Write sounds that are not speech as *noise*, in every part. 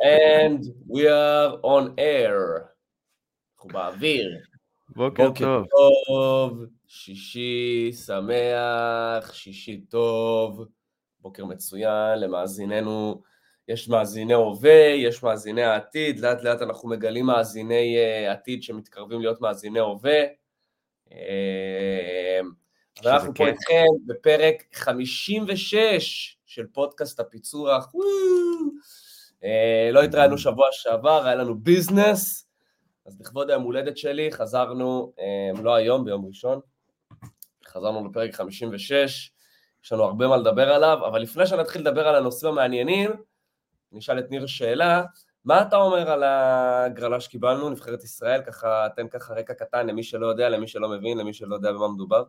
And we are on air. אנחנו באוויר. בוקר טוב. טוב, שישי שמח, שישי טוב, בוקר מצוין למאזיננו. יש מאזיני הווה, יש מאזיני העתיד, לאט לאט אנחנו מגלים מאזיני uh, עתיד שמתקרבים להיות מאזיני הווה. Uh, ואנחנו פה כיף. איתכם בפרק 56 של פודקאסט הפיצוח. וואו. אה, לא התראינו שבוע שעבר, היה לנו ביזנס, אז לכבוד היום הולדת שלי חזרנו, אה, לא היום, ביום ראשון, חזרנו לפרק 56, יש לנו הרבה מה לדבר עליו, אבל לפני שנתחיל לדבר על הנושאים המעניינים, נשאל את ניר שאלה, מה אתה אומר על ההגרלה שקיבלנו, נבחרת ישראל, ככה, תן ככה רקע קטן למי שלא יודע, למי שלא מבין, למי שלא יודע במה מדובר.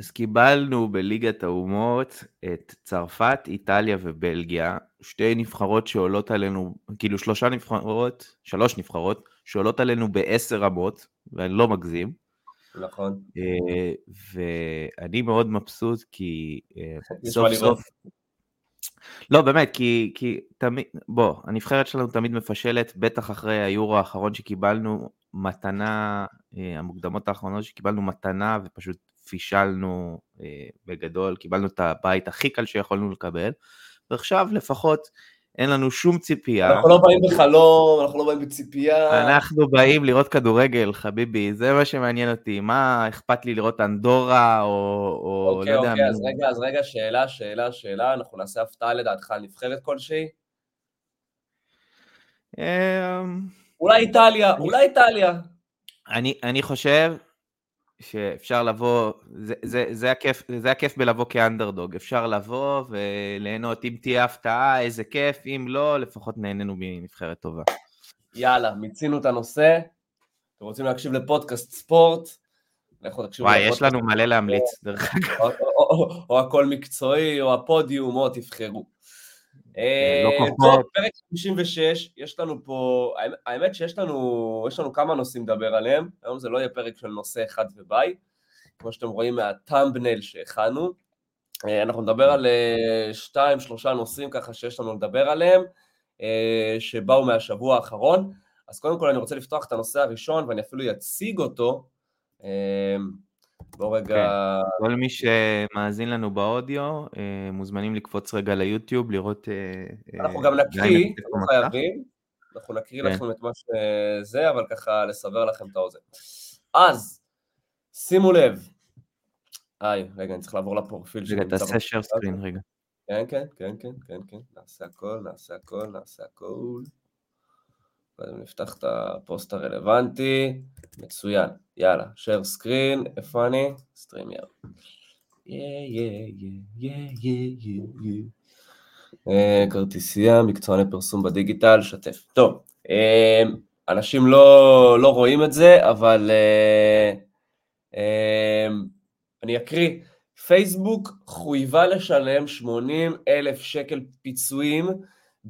אז קיבלנו בליגת האומות את צרפת, איטליה ובלגיה, שתי נבחרות שעולות עלינו, כאילו שלושה נבחרות, שלוש נבחרות, שעולות עלינו בעשר רמות, ואני לא מגזים, נכון. אה, ואני מאוד מבסוט כי אה, סוף. סוף... לא, באמת, כי, כי תמיד, בוא, הנבחרת שלנו תמיד מפשלת, בטח אחרי היורו האחרון שקיבלנו מתנה, אה, המוקדמות האחרונות שקיבלנו מתנה ופשוט פישלנו אה, בגדול, קיבלנו את הבית הכי קל שיכולנו לקבל, ועכשיו לפחות אין לנו שום ציפייה. אנחנו לא באים בחלום, אנחנו לא באים בציפייה. אנחנו באים לראות כדורגל, חביבי, זה מה שמעניין אותי. מה אכפת לי לראות אנדורה או, או אוקיי, לא יודע... אוקיי, אז רגע, אז רגע, שאלה, שאלה, שאלה, אנחנו נעשה הפתעה לדעתך על נבחרת כלשהי? אמ, אולי איטליה, אולי איטליה. אני, אני חושב שאפשר לבוא, זה, זה, זה, הכיף, זה הכיף בלבוא כאנדרדוג, אפשר לבוא וליהנות, אם תהיה הפתעה, איזה כיף, אם לא, לפחות נהנינו מנבחרת טובה. יאללה, מיצינו את הנושא. אתם רוצים להקשיב לפודקאסט ספורט? לכו תקשיבו וואי, יש לנו מלא להמליץ, דרך אגב. או- או- או- או הכל מקצועי, או הפודיום, או תבחרו. אה, לא כוחות. פרק 56, יש לנו פה, האמת- שיש לנו, יש לנו כמה נושאים לדבר עליהם, היום זה לא יהיה פרק של נושא אחד וביי, כמו שאתם רואים מהטאמבנייל שהכנו, אה, אנחנו נדבר על אה, שתיים, שלושה נושאים ככה שיש לנו לדבר עליהם, שבאו מהשבוע האחרון, אז קודם כל אני רוצה לפתוח את הנושא הראשון ואני אפילו אציג אותו, בואו רגע, כל מי שמאזין לנו באודיו, אה, מוזמנים לקפוץ רגע ליוטיוב, לראות... אה, אנחנו אה, גם גיא נקריא, משתף לא. חייבים, אנחנו נקריא כן. לכם את מה שזה, אבל ככה לסבר לכם את האוזן. אז, שימו לב, היי, רגע, אני צריך לעבור לפרופיל רגע, שנמצא תעשה share screen רגע. כן, כן, כן, כן, כן, כן, נעשה הכל, נעשה הכל, נעשה הכל. נפתח את הפוסט הרלוונטי, מצוין, יאללה, share screen, איפה אני? סטרים יאללה. יא, יא, יא, יא, יא, יא. אה, כרטיסייה, מקצועני פרסום בדיגיטל, שתף. טוב, אה, אנשים לא, לא רואים את זה, אבל אה, אני אקריא. פייסבוק חויבה לשלם 80 אלף שקל פיצויים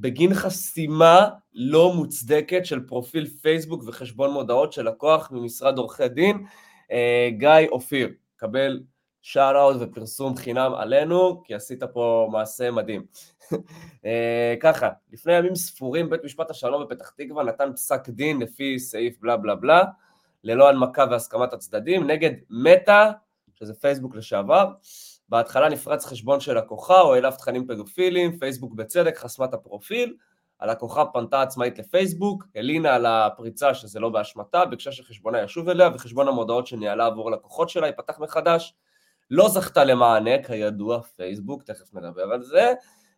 בגין חסימה לא מוצדקת של פרופיל פייסבוק וחשבון מודעות של לקוח ממשרד עורכי דין. אה, גיא אופיר, קבל שאט אאוט ופרסום חינם עלינו, כי עשית פה מעשה מדהים. אה, ככה, לפני ימים ספורים בית משפט השלום בפתח תקווה נתן פסק דין לפי סעיף בלה בלה בלה, ללא הנמקה והסכמת הצדדים, נגד מטא, שזה פייסבוק לשעבר. בהתחלה נפרץ חשבון של לקוחה או אליו תכנים פדופיליים, פייסבוק בצדק חסמה את הפרופיל, הלקוחה פנתה עצמאית לפייסבוק, הלינה על הפריצה שזה לא באשמתה, ביקשה שחשבונה ישוב אליה וחשבון המודעות שניהלה עבור לקוחות שלה ייפתח מחדש. לא זכתה למענה, כידוע, פייסבוק, תכף נדבר על זה,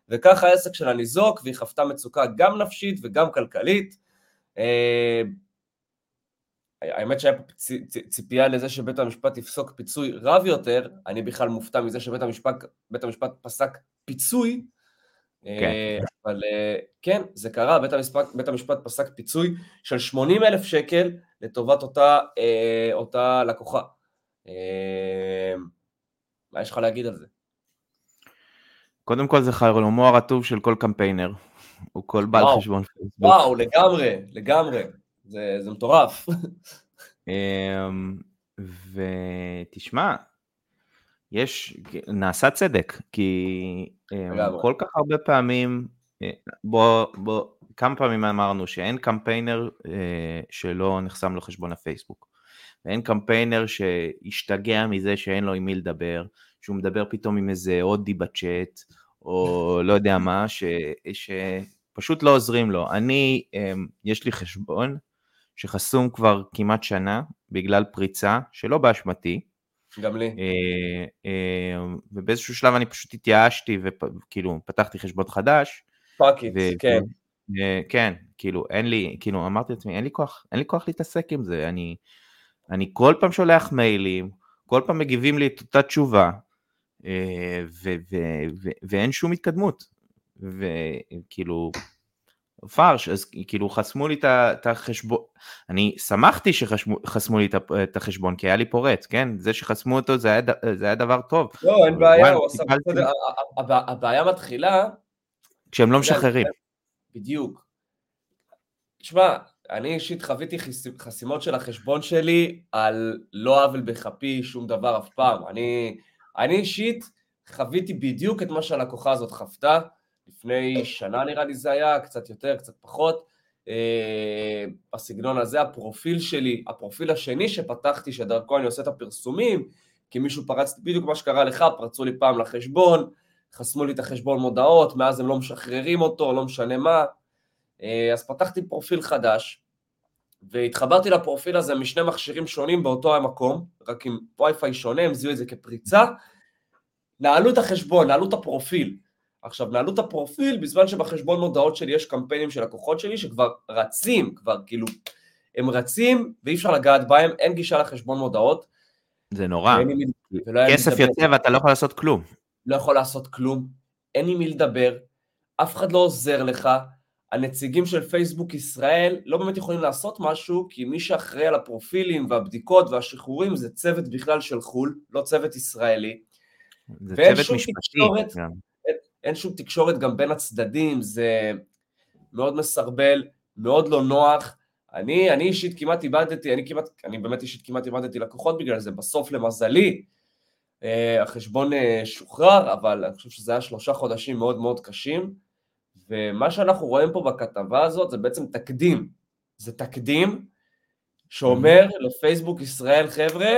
וככה העסק שלה ניזוק והיא חוותה מצוקה גם נפשית וגם כלכלית. האמת שהיה פה ציפייה לזה שבית המשפט יפסוק פיצוי רב יותר, אני בכלל מופתע מזה שבית המשפט, המשפט פסק פיצוי, אה, אבל אה, כן, זה קרה, בית המשפט, בית המשפט פסק פיצוי של 80 אלף שקל לטובת אותה, אה, אותה לקוחה. מה יש לך להגיד על זה? קודם כל זה חלומו הרטוב של כל קמפיינר, הוא כל בעל וואו. חשבון. וואו, לגמרי, לגמרי, זה, זה מטורף. אמ, ותשמע, יש, נעשה צדק, כי אמ. כל כך הרבה פעמים בוא, בוא, כמה פעמים אמרנו שאין קמפיינר אה, שלא נחסם לו חשבון הפייסבוק. ואין קמפיינר שהשתגע מזה שאין לו עם מי לדבר, שהוא מדבר פתאום עם איזה הודי בצ'אט, או *laughs* לא יודע מה, ש, שפשוט לא עוזרים לו. אני, אה, יש לי חשבון שחסום כבר כמעט שנה בגלל פריצה, שלא באשמתי. גם לי. אה, אה, ובאיזשהו שלב אני פשוט התייאשתי וכאילו פתחתי חשבון חדש. fuck it, כן. כן, כאילו אין לי, כאילו אמרתי לעצמי, אין לי כוח, אין לי כוח להתעסק עם זה, אני, אני כל פעם שולח מיילים, כל פעם מגיבים לי את אותה תשובה, אה, ו, ו, ו, ואין שום התקדמות, וכאילו, פרש, אז כאילו חסמו לי את החשבון, אני שמחתי שחסמו לי את החשבון, כי היה לי פורט, כן? זה שחסמו אותו זה היה, זה היה דבר טוב. לא, אין בעיה, הוא עשה בסדר, הבעיה מתחילה... כשהם לא משחררים. בדיוק. תשמע, אני אישית חוויתי חסימות של החשבון שלי על לא עוול בכפי, שום דבר אף פעם. אני, אני אישית חוויתי בדיוק את מה שהלקוחה הזאת חוותה. לפני שנה נראה לי זה היה, קצת יותר, קצת פחות. אה, בסגנון הזה, הפרופיל שלי, הפרופיל השני שפתחתי, שדרכו אני עושה את הפרסומים, כי מישהו פרץ, בדיוק מה שקרה לך, פרצו לי פעם לחשבון, חסמו לי את החשבון מודעות, מאז הם לא משחררים אותו, לא משנה מה. אה, אז פתחתי פרופיל חדש, והתחברתי לפרופיל הזה משני מכשירים שונים באותו המקום, רק עם וי-פיי שונה, הם זיהו את זה כפריצה. נעלו את החשבון, נעלו את הפרופיל. עכשיו, נעלו את הפרופיל בזמן שבחשבון מודעות שלי יש קמפיינים של לקוחות שלי שכבר רצים, כבר כאילו, הם רצים ואי אפשר לגעת בהם, אין גישה לחשבון מודעות. זה נורא. כסף יוצא ואתה לא יכול לעשות כלום. לא יכול לעשות כלום, אין עם מי לדבר, אף אחד לא עוזר לך, הנציגים של פייסבוק ישראל לא באמת יכולים לעשות משהו, כי מי שאחראי על הפרופילים והבדיקות והשחרורים זה צוות בכלל של חו"ל, לא צוות ישראלי. זה צוות משפטי. תקשורת, אין, שום תקשורת גם בין הצדדים, זה מאוד מסרבל, מאוד לא נוח. אני, אני אישית כמעט איבדתי, אני כמעט, אני באמת אישית כמעט איבדתי לקוחות בגלל זה, בסוף למזלי, אה, החשבון אה, שוחרר, אבל אני חושב שזה היה שלושה חודשים מאוד מאוד קשים, ומה שאנחנו רואים פה בכתבה הזאת זה בעצם תקדים. זה תקדים שאומר לפייסבוק ישראל, חבר'ה,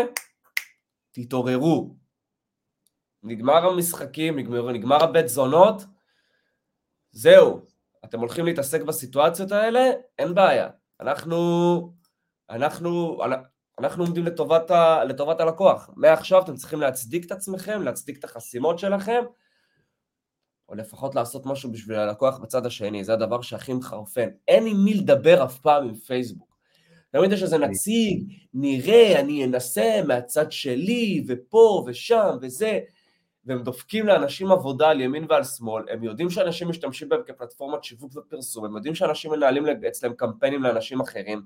תתעוררו. נגמר המשחקים, נגמר, נגמר הבית זונות, זהו. אתם הולכים להתעסק בסיטואציות האלה, אין בעיה. אנחנו, אנחנו, אנחנו עומדים לטובת, ה, לטובת הלקוח. מעכשיו אתם צריכים להצדיק את עצמכם, להצדיק את החסימות שלכם, או לפחות לעשות משהו בשביל הלקוח בצד השני, זה הדבר שהכי מחרפן. אין עם מי לדבר אף פעם עם פייסבוק. תמיד יש איזה נציג, נראה, אני אנסה מהצד שלי, ופה ושם וזה, והם דופקים לאנשים עבודה על ימין ועל שמאל, הם יודעים שאנשים משתמשים בהם כפלטפורמת שיווק ופרסום, הם יודעים שאנשים מנהלים אצלם קמפיינים לאנשים אחרים,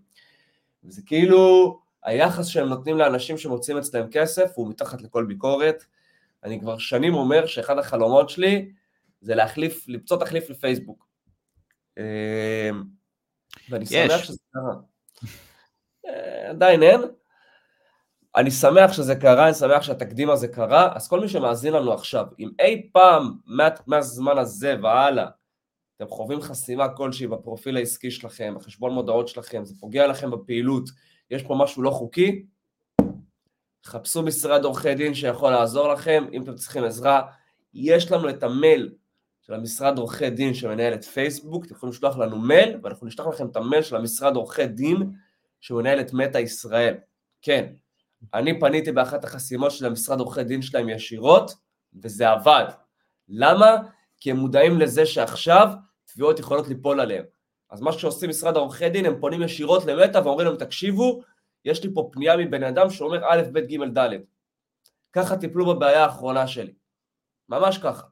וזה כאילו, היחס שהם נותנים לאנשים שמוצאים אצלם כסף הוא מתחת לכל ביקורת. אני כבר שנים אומר שאחד החלומות שלי זה להחליף, למצוא תחליף לפייסבוק. אמ, ואני שמח שזה קרה. אה, עדיין אין. אני שמח שזה קרה, אני שמח שהתקדים הזה קרה, אז כל מי שמאזין לנו עכשיו, אם אי פעם מהזמן הזה והלאה אתם חווים חסימה כלשהי בפרופיל העסקי שלכם, בחשבון מודעות שלכם, זה פוגע לכם בפעילות, יש פה משהו לא חוקי, חפשו משרד עורכי דין שיכול לעזור לכם, אם אתם צריכים עזרה, יש לנו את המייל של המשרד עורכי דין שמנהל את פייסבוק, אתם יכולים לשלוח לנו מייל, ואנחנו נשלח לכם את המייל של המשרד עורכי דין שמנהל את מטא ישראל. כן, אני פניתי באחת החסימות של המשרד עורכי דין שלהם ישירות, וזה עבד. למה? כי הם מודעים לזה שעכשיו תביעות יכולות ליפול עליהם. אז מה שעושים משרד עורכי דין, הם פונים ישירות למטא ואומרים להם, תקשיבו, יש לי פה פנייה מבן אדם שאומר א', ב', ג', ד'. ככה טיפלו בבעיה האחרונה שלי. ממש ככה.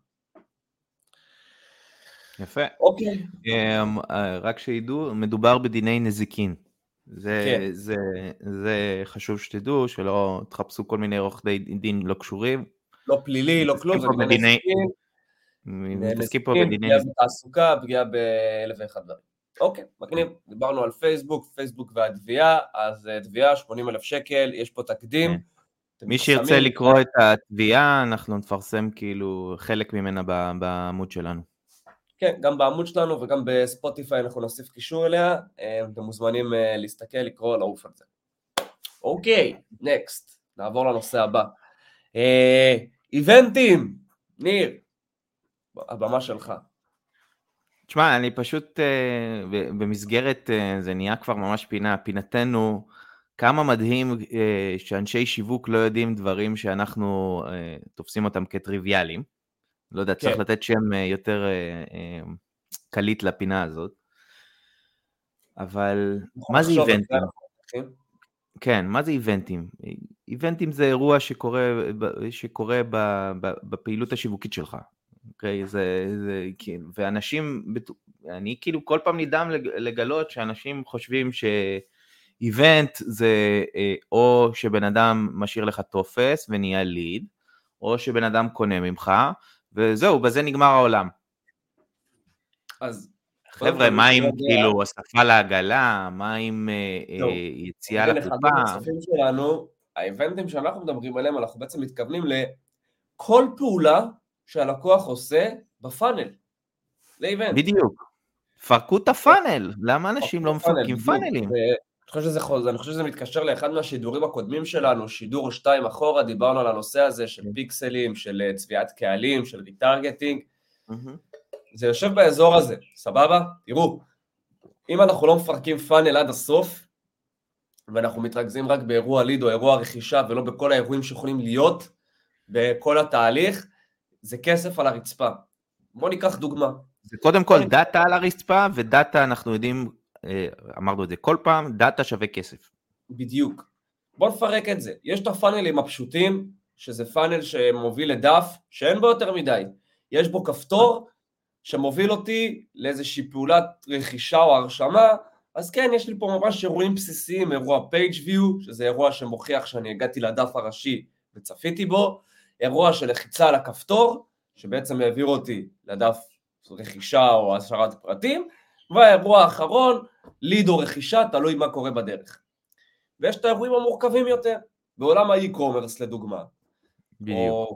יפה. אוקיי. Um, uh, רק שידעו, מדובר בדיני נזיקין. זה, כן. זה, זה חשוב שתדעו, שלא תחפשו כל מיני עורכי דין לא קשורים. לא פלילי, לא כלום, זה דיני נזיקין. מתעסקים פה בדיני. פגיעה בתעסוקה, פגיעה באלף ואחד דברים. אוקיי, מגניב. דיברנו על פייסבוק, פייסבוק והתביעה, אז אה, תביעה 80 אלף שקל, יש פה תקדים. כן. מי שירצה לקרוא את התביעה, אנחנו נפרסם כאילו חלק ממנה בעמוד שלנו. כן, גם בעמוד שלנו וגם בספוטיפיי אנחנו נוסיף קישור אליה, אה, אתם מוזמנים אה, להסתכל, לקרוא, לעוף על זה. אוקיי, נקסט, נעבור לנושא הבא. אה, איבנטים, ניר, הבמה שלך. תשמע, אני פשוט, במסגרת, זה נהיה כבר ממש פינה, פינתנו, כמה מדהים שאנשי שיווק לא יודעים דברים שאנחנו תופסים אותם כטריוויאליים. לא יודע, צריך כן. לתת שם אה, יותר אה, אה, קליט לפינה הזאת. אבל מה זה איבנטים? כן, מה זה איבנטים? איבנטים זה אירוע שקורה, שקורה בפעילות השיווקית שלך. אוקיי? זה, זה, כן, ואנשים, אני כאילו כל פעם נדהם לגלות שאנשים חושבים שאיבנט זה או שבן אדם משאיר לך טופס ונהיה ליד, או שבן אדם קונה ממך, וזהו, בזה נגמר העולם. אז... חבר'ה, מה עם כאילו הוספה לעגלה, מה עם אה, אה, יציאה לקופה? שלנו, האיבנטים שאנחנו מדברים עליהם, אנחנו בעצם מתכוונים לכל פעולה שהלקוח עושה ב funnel, ל event. בדיוק. פרקו את ה funnel, למה אנשים לא מפרקים פאנלים? חושב שזה, אני חושב שזה מתקשר לאחד מהשידורים הקודמים שלנו, שידור שתיים אחורה, דיברנו על הנושא הזה של כן. פיקסלים, של אה, צביעת קהלים, של retargeting. זה יושב באזור הזה, סבבה? תראו, אם אנחנו לא מפרקים funnel עד הסוף, ואנחנו מתרכזים רק באירוע lead או אירוע רכישה ולא בכל האירועים שיכולים להיות בכל התהליך, זה כסף על הרצפה. בואו ניקח דוגמה. זה קודם כל דאטה על הרצפה, ודאטה אנחנו יודעים אמרנו את זה כל פעם, דאטה שווה כסף. בדיוק. בוא נפרק את זה. יש את הפאנלים הפשוטים, שזה funnel שמוביל לדף שאין בו יותר מדי. יש בו כפתור שמוביל אותי לאיזושהי פעולת רכישה או הרשמה, אז כן, יש לי פה ממש אירועים בסיסיים, אירוע page view, שזה אירוע שמוכיח שאני הגעתי לדף הראשי וצפיתי בו, אירוע של לחיצה על הכפתור, שבעצם העביר אותי לדף רכישה או השארת פרטים, והאירוע האחרון, ליד או רכישה, תלוי מה קורה בדרך. ויש את האירועים המורכבים יותר, בעולם האי-קומרס לדוגמה. בדיוק. או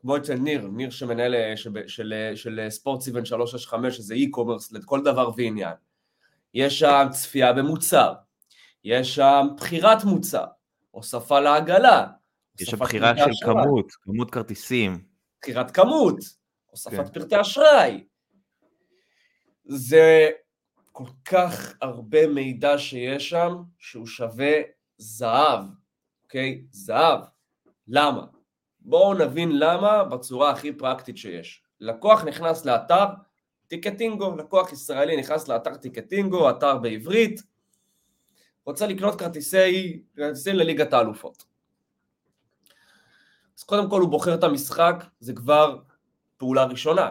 כמו אצל ניר, ניר שמנהל אה, של, של, של ספורט סיבן 365, שזה אי-קומרס לכל דבר ועניין. יש שם צפייה במוצר, יש שם בחירת מוצר, הוספה לעגלה. יש שם בחירה של אשראי. כמות, כמות כרטיסים. בחירת כמות, הוספת כן. פרטי אשראי. זה כל כך הרבה מידע שיש שם, שהוא שווה זהב, אוקיי? זהב. למה? בואו נבין למה בצורה הכי פרקטית שיש. לקוח נכנס לאתר טיקטינגו, לקוח ישראלי נכנס לאתר טיקטינגו, אתר בעברית, רוצה לקנות כרטיסי, כרטיסים לליגת האלופות. אז קודם כל הוא בוחר את המשחק, זה כבר פעולה ראשונה.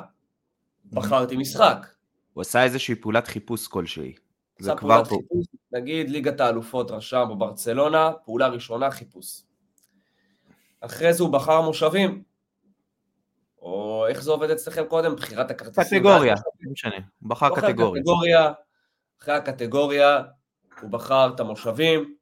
בחרתי משחק. הוא עשה איזושהי פעולת חיפוש כלשהי. עשה פעולת פה... חיפוש, נגיד ליגת האלופות רשם בברצלונה, פעולה ראשונה חיפוש. אחרי זה הוא בחר מושבים, או איך זה עובד אצלכם קודם? בחירת הכרטיסים. קטגוריה, לא משנה, הוא בחר קטגוריה. קטגוריה. אחרי הקטגוריה הוא בחר את המושבים,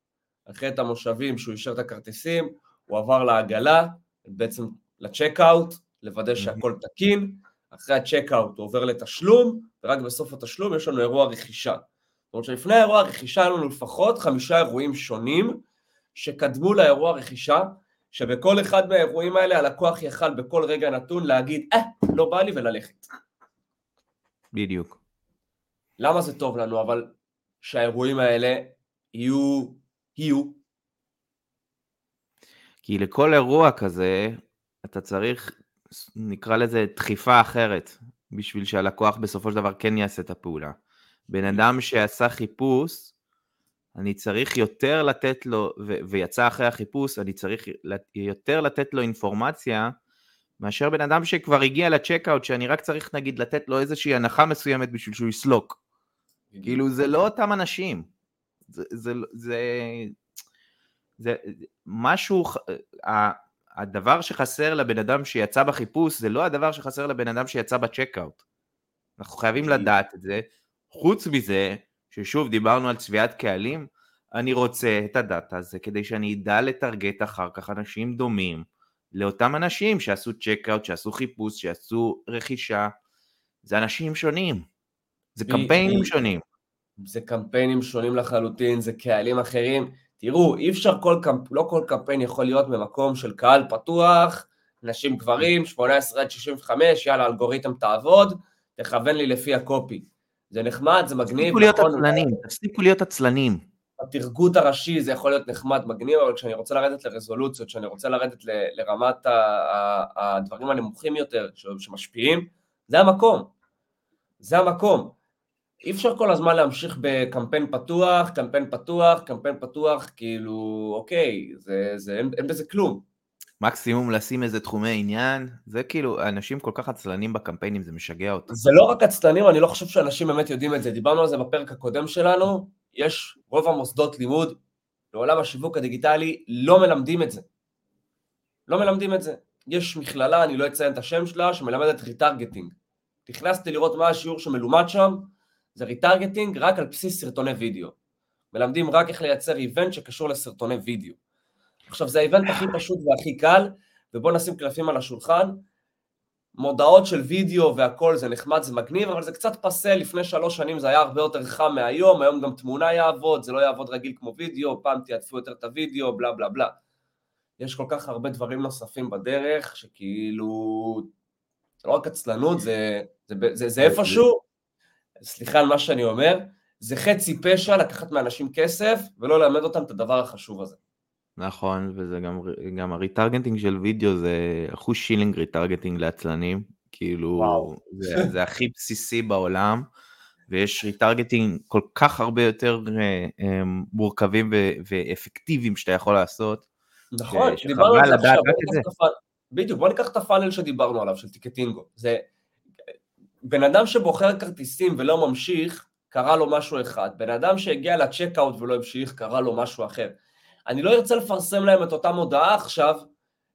אחרי את המושבים שהוא אישר את הכרטיסים, הוא עבר לעגלה, בעצם לצ'קאוט, לוודא שהכל תקין, אחרי הצ'קאוט הוא עובר לתשלום, ורק בסוף התשלום יש לנו אירוע רכישה. זאת אומרת שלפני האירוע הרכישה היה לנו לפחות חמישה אירועים שונים שקדמו לאירוע הרכישה, שבכל אחד מהאירועים האלה הלקוח יכל בכל רגע נתון להגיד, אה, לא בא לי וללכת. בדיוק. למה זה טוב לנו, אבל שהאירועים האלה יהיו, יהיו? כי לכל אירוע כזה, אתה צריך נקרא לזה דחיפה אחרת, בשביל שהלקוח בסופו של דבר כן יעשה את הפעולה. בן אדם שעשה חיפוש, אני צריך יותר לתת לו, ו- ויצא אחרי החיפוש, אני צריך יותר לתת לו אינפורמציה, מאשר בן אדם שכבר הגיע לצ'קאוט, שאני רק צריך נגיד לתת לו איזושהי הנחה מסוימת בשביל שהוא יסלוק. כאילו זה לא אותם אנשים. זה, זה, זה, זה משהו, הדבר שחסר לבן אדם שיצא בחיפוש זה לא הדבר שחסר לבן אדם שיצא ב checkout. אנחנו חייבים לדעת את זה. חוץ מזה, ששוב דיברנו על צביעת קהלים, אני רוצה את הדאטה הזה כדי שאני אדע לטרגט אחר כך אנשים דומים לאותם אנשים שעשו checkout, שעשו חיפוש, שעשו רכישה. זה אנשים שונים, זה קמפיינים שונים. זה קמפיינים שונים לחלוטין, זה קהלים אחרים. תראו, אי אפשר כל קמפ... לא כל קמפיין יכול להיות ממקום של קהל פתוח, נשים גברים, 18 עד 65, יאללה, אלגוריתם תעבוד, תכוון לי לפי הקופי. זה נחמד, זה מגניב. תפסיקו להיות נכון, עצלנים, תפסיקו להיות עצלנים. התרגות הראשי זה יכול להיות נחמד, מגניב, אבל כשאני רוצה לרדת לרזולוציות, כשאני רוצה לרדת ל, לרמת הדברים הנמוכים יותר שמשפיעים, זה המקום. זה המקום. אי אפשר כל הזמן להמשיך בקמפיין פתוח, קמפיין פתוח, קמפיין פתוח, כאילו, אוקיי, זה, זה, אין, אין בזה כלום. מקסימום לשים איזה תחומי עניין, זה כאילו, אנשים כל כך עצלנים בקמפיינים, זה משגע אותם. זה לא רק עצלנים, אני לא חושב שאנשים באמת יודעים את זה. דיברנו על זה בפרק הקודם שלנו, יש רוב המוסדות לימוד לעולם השיווק הדיגיטלי לא מלמדים את זה. לא מלמדים את זה. יש מכללה, אני לא אציין את השם שלה, שמלמדת retargeting. נכנסתי לראות מה השיעור שמלומד שם, זה retargeting רק על בסיס סרטוני וידאו. מלמדים רק איך לייצר event שקשור לסרטוני וידאו. עכשיו זה ה event הכי פשוט והכי קל, ובואו נשים קלפים על השולחן. מודעות של וידאו והכל זה נחמד, זה מגניב, אבל זה קצת פאסה, לפני שלוש שנים זה היה הרבה יותר חם מהיום, היום גם תמונה יעבוד, זה לא יעבוד רגיל כמו וידאו, פעם העדיפו יותר את הוידאו, בלה בלה בלה. יש כל כך הרבה דברים נוספים בדרך, שכאילו, זה לא רק עצלנות, זה, זה, זה, זה, זה איפשהו, סליחה על מה שאני אומר, זה חצי פשע לקחת מאנשים כסף ולא ללמד אותם את הדבר החשוב הזה. נכון, וזה גם, גם ה retargeting של וידאו זה אחוז שילינג retargeting לעצלנים, כאילו זה, זה הכי בסיסי בעולם, ויש retargeting כל כך הרבה יותר אה, um, מורכבים ו- ואפקטיביים שאתה יכול לעשות. נכון, דיברנו על זה עכשיו, בדיוק, בוא ניקח את הפאנל שדיברנו עליו, של טיקטינגו. זה בן אדם שבוחר כרטיסים ולא ממשיך, קרה לו משהו אחד. בן אדם שהגיע לצ'קאוט ולא המשיך, קרה לו משהו אחר. אני לא ארצה לפרסם להם את אותה מודעה עכשיו,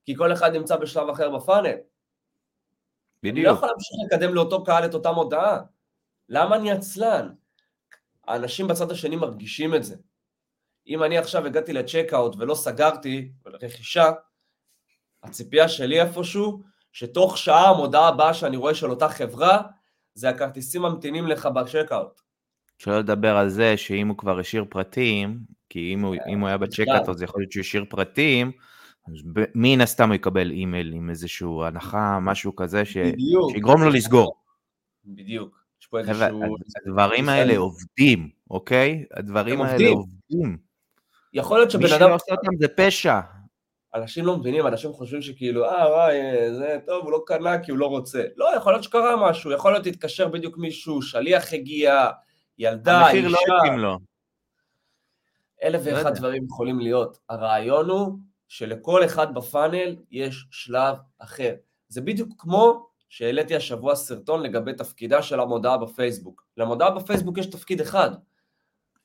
כי כל אחד נמצא בשלב אחר בפאנל. בדיוק. אני לא יכול להמשיך לקדם לאותו קהל את אותה מודעה. למה אני עצלן? האנשים בצד השני מרגישים את זה. אם אני עכשיו הגעתי ל checkout ולא סגרתי רכישה, הציפייה שלי איפשהו, שתוך שעה המודעה הבאה שאני רואה של אותה חברה, זה הכרטיסים ממתינים לך ב checkout. שלא לדבר על זה שאם הוא כבר השאיר פרטים, כי אם הוא, אם הוא היה ב checkout אז יכול להיות שהוא השאיר פרטים, אז מן הסתם הוא יקבל אימייל עם איזושהי הנחה, משהו כזה, ש... בדיוק. שיגרום לו לסגור. בדיוק. יש פה איזשהו... הדברים האלה עובדים, אוקיי? הדברים האלה עובדים. יכול להיות שבן אדם... מי שעושה אותם זה פשע. אנשים לא מבינים, אנשים חושבים שכאילו, אה, וואי, זה טוב, הוא לא קנה כי הוא לא רוצה. לא, יכול להיות שקרה משהו, יכול להיות להתקשר בדיוק מישהו, שליח הגיע, ילדה, אישה. המחיר לא התאים לו. אלף לא ואחד דברים יכולים להיות. הרעיון הוא שלכל אחד בפאנל יש שלב אחר. זה בדיוק כמו שהעליתי השבוע סרטון לגבי תפקידה של המודעה בפייסבוק. למודעה בפייסבוק יש תפקיד אחד,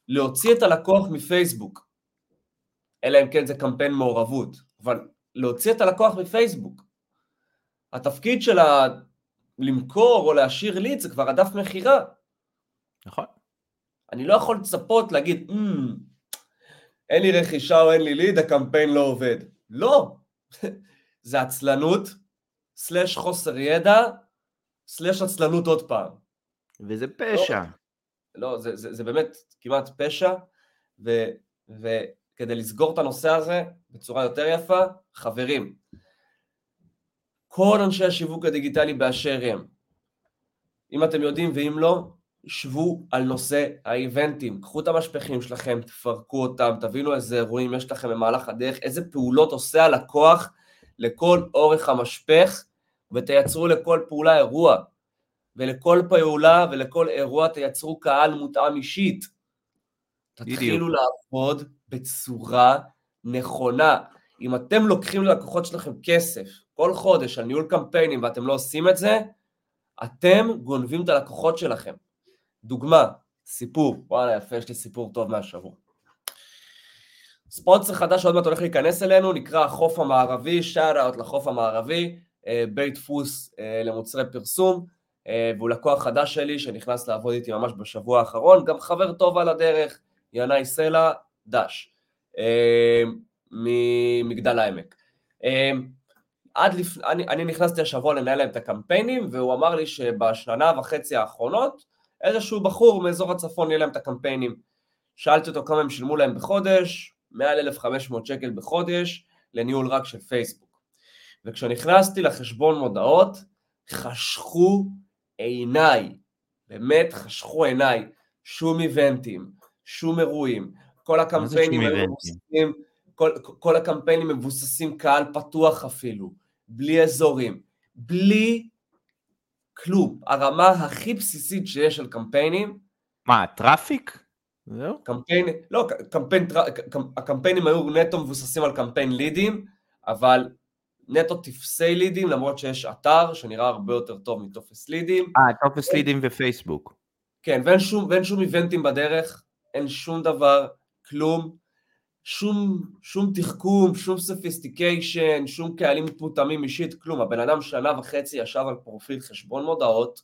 להוציא את הלקוח מפייסבוק. אלא אם כן זה קמפיין מעורבות, אבל להוציא את הלקוח מפייסבוק. התפקיד של ה... למכור או להשאיר ליד זה כבר הדף מכירה. נכון. אני לא יכול לצפות להגיד, mm, אין לי רכישה או אין לי ליד, הקמפיין לא עובד. לא, *laughs* זה עצלנות, סלש חוסר ידע, סלש עצלנות עוד פעם. וזה פשע. לא, לא זה, זה, זה באמת כמעט פשע, ו, וכדי לסגור את הנושא הזה בצורה יותר יפה, חברים, כל אנשי השיווק הדיגיטלי באשר הם, אם אתם יודעים ואם לא, שבו על נושא האיבנטים, קחו את המשפחים שלכם, תפרקו אותם, תבינו איזה אירועים יש לכם במהלך הדרך, איזה פעולות עושה הלקוח לכל אורך המשפך, ותייצרו לכל פעולה אירוע. ולכל פעולה ולכל אירוע תייצרו קהל מותאם אישית. תתחילו לעבוד בצורה נכונה. אם אתם לוקחים ללקוחות שלכם כסף כל חודש על ניהול קמפיינים ואתם לא עושים את זה, אתם גונבים את הלקוחות שלכם. דוגמה, סיפור, וואלה יפה, יש לי סיפור טוב מהשבוע. ספונסר חדש שעוד מעט הולך להיכנס אלינו, נקרא החוף המערבי, שאט אאוט לחוף המערבי, אה, בית דפוס אה, למוצרי פרסום, אה, והוא לקוח חדש שלי שנכנס לעבוד איתי ממש בשבוע האחרון, גם חבר טוב על הדרך, ינאי סלע, דש, ממגדל העמק. עד לפ... אני, אני נכנסתי השבוע לנהל להם את הקמפיינים, והוא אמר לי שבשנה וחצי האחרונות, איזשהו בחור מאזור הצפון יהיה להם את הקמפיינים. שאלתי אותו כמה הם שילמו להם בחודש, מעל 1,500 שקל בחודש, לניהול רק של פייסבוק. וכשנכנסתי לחשבון מודעות, חשכו עיניי, באמת חשכו עיניי, שום איבנטים, שום אירועים, כל הקמפיינים היו מבוססים, כל, כל הקמפיינים מבוססים קהל פתוח אפילו, בלי אזורים, בלי כלום, הרמה הכי בסיסית שיש של קמפיינים. מה, traffic? זהו? קמפיין, לא, קמפיין, הקמפיינים היו נטו מבוססים על קמפיין לידים, אבל נטו טפסי לידים, למרות שיש אתר שנראה הרבה יותר טוב מטופס לידים. אה, טופס לידים ופייסבוק. כן, ואין שום, ואין שום איבנטים בדרך, אין שום דבר, כלום, שום, שום תחכום, שום sophistication, שום קהלים מותאמים אישית, כלום. הבן אדם שנה וחצי ישב על פרופיל חשבון מודעות,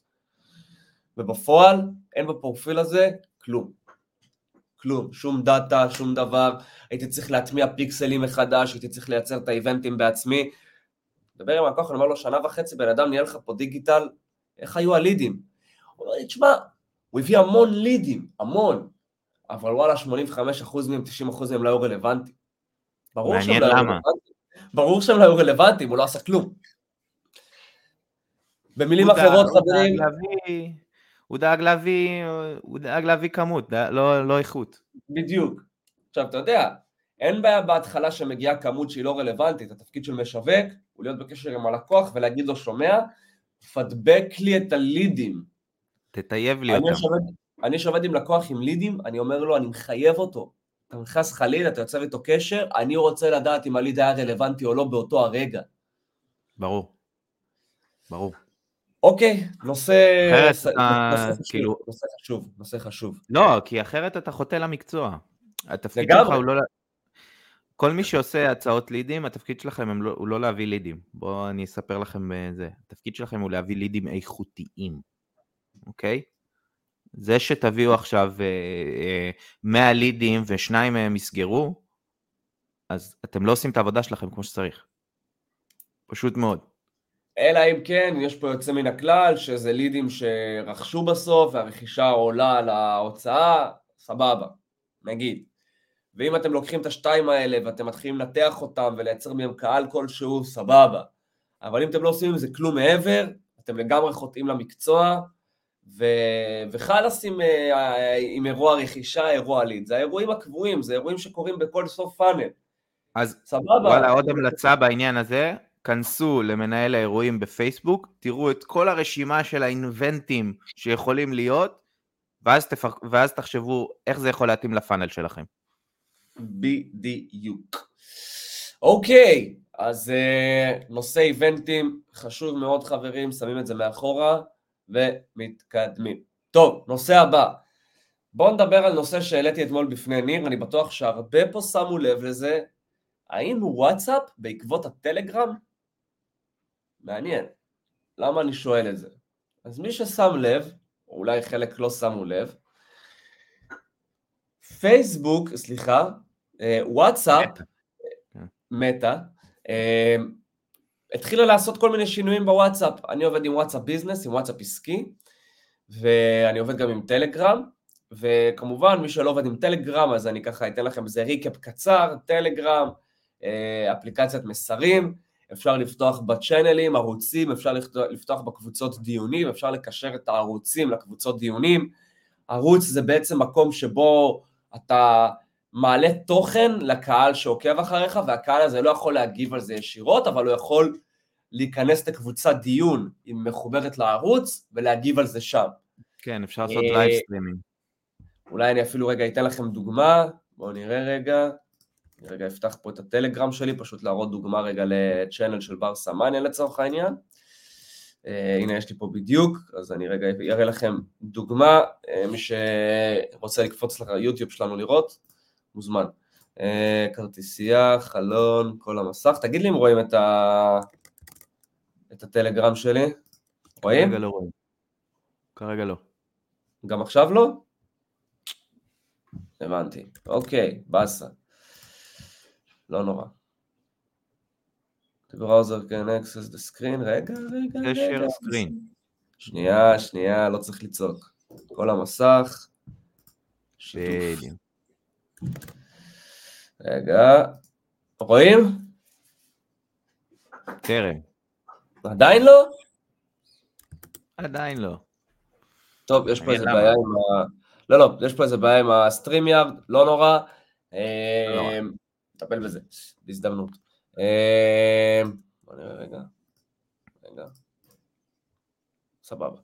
ובפועל אין בפרופיל הזה כלום. כלום, שום דאטה, שום דבר, הייתי צריך להטמיע פיקסלים מחדש, הייתי צריך לייצר את האיבנטים בעצמי. מדבר עם הכוח, אני אומר לו, שנה וחצי בן אדם נהיה לך פה דיגיטל, איך היו הלידים? הוא אומר לי, תשמע, הוא הביא המון לידים, המון, אבל וואלה, 85% מהם, 90% מהם לא היו רלוונטיים. ברור שהם לא היו רלוונטיים. ברור שהם לא היו רלוונטיים, הוא לא עשה כלום. במילים אחרות, חברים... הוא דאג להביא, הוא דאג להביא כמות, לא, לא איכות. בדיוק. עכשיו, אתה יודע, אין בעיה בהתחלה שמגיעה כמות שהיא לא רלוונטית, התפקיד של משווק הוא להיות בקשר עם הלקוח ולהגיד לו, שומע, פדבק לי את הלידים. תטייב לי אותם. אני שעובד עם לקוח עם לידים, אני אומר לו, אני מחייב אותו. אתה נכנס ליד, אתה יוצר איתו קשר, אני רוצה לדעת אם הליד היה רלוונטי או לא באותו הרגע. ברור. ברור. אוקיי, נושא, אחרת, נושא, אה, נושא, חשוב, כאילו- נושא חשוב, נושא חשוב. לא, כי אחרת אתה חוטא למקצוע. התפקיד. שלך הוא לא... כל מי שעושה הצעות לידים, התפקיד שלכם הם לא, הוא לא להביא לידים. בואו אני אספר לכם אה, זה. התפקיד שלכם הוא להביא לידים איכותיים, אוקיי? זה שתביאו עכשיו אה, אה, 100 לידים ושניים מהם יסגרו, אז אתם לא עושים את העבודה שלכם כמו שצריך. פשוט מאוד. אלא אם כן, יש פה יוצא מן הכלל, שזה לידים שרכשו בסוף, והרכישה עולה על ההוצאה, סבבה, נגיד. ואם אתם לוקחים את השתיים האלה ואתם מתחילים לנתח אותם ולייצר מהם קהל כלשהו, סבבה. אבל אם אתם לא עושים עם זה כלום מעבר, אתם לגמרי חוטאים למקצוע, ו... וחלאס עם, אה, עם אירוע רכישה, אירוע ליד. זה האירועים הקבועים, זה אירועים שקורים בכל סוף פאנל. אז סבבה. וואלה, עוד המלצה בעניין הזה, כנסו למנהל האירועים בפייסבוק, תראו את כל הרשימה של האינבנטים שיכולים להיות, ואז, תפק... ואז תחשבו איך זה יכול להתאים לפאנל שלכם. בדיוק. אוקיי, אז uh, נושא איבנטים חשוב מאוד חברים, שמים את זה מאחורה ומתקדמים. טוב, נושא הבא. בואו נדבר על נושא שהעליתי אתמול בפני ניר, אני בטוח שהרבה פה שמו לב לזה. האם וואטסאפ בעקבות הטלגרם? מעניין. למה אני שואל את זה? אז מי ששם לב, או אולי חלק לא שמו לב, פייסבוק, סליחה, אה, וואטסאפ, מטא, אה, התחילה לעשות כל מיני שינויים בוואטסאפ. אני עובד עם וואטסאפ Business, עם וואטסאפ עסקי, ואני עובד גם עם טלגרם, וכמובן מי שלא עובד עם טלגרם, אז אני ככה אתן לכם איזה ריקאפ קצר, טלגרם, אה, אפליקציית מסרים, אפשר לפתוח בצ'אנלים, ערוצים, אפשר לפתוח בקבוצות דיונים, אפשר לקשר את הערוצים לקבוצות דיונים. ערוץ זה בעצם מקום שבו אתה מעלה תוכן לקהל שעוקב אחריך, והקהל הזה לא יכול להגיב על זה ישירות, אבל הוא יכול להיכנס לקבוצת דיון, אם מחוברת לערוץ, ולהגיב על זה שם. כן, אפשר לעשות live streaming. אולי אני אפילו רגע אתן לכם דוגמה, בואו נראה רגע. אני רגע אפתח פה את הטלגרם שלי, פשוט להראות דוגמה רגע ל channel של בר סמניה לצורך העניין. אה, הנה יש לי פה בדיוק, אז אני רגע אראה לכם דוגמה, אה, מי שרוצה לקפוץ ליוטיוב שלנו לראות, מוזמן. Uh, כרטיסייה, חלון, כל המסך, תגיד לי אם רואים את, ה... את הטלגרם שלי, רואים? כרגע לא רואים. כרגע לא. גם עכשיו לא? הבנתי, אוקיי, באסה. לא נורא. בראוזר כן access the screen, רגע, רגע, רגע. share screen. שנייה, שנייה, לא צריך לצעוק. כל המסך. שיתוף. בדיוק. רגע, רואים? טרם. עדיין לא? עדיין לא. טוב, יש פה איזה. בעיה עם ה... לא, לא, יש פה איזה בעיה עם הסטרים יארד, לא נורא. נורא. אה, נטפל בזה, בהזדמנות. אה, בוא נראה רגע. רגע. סבבה.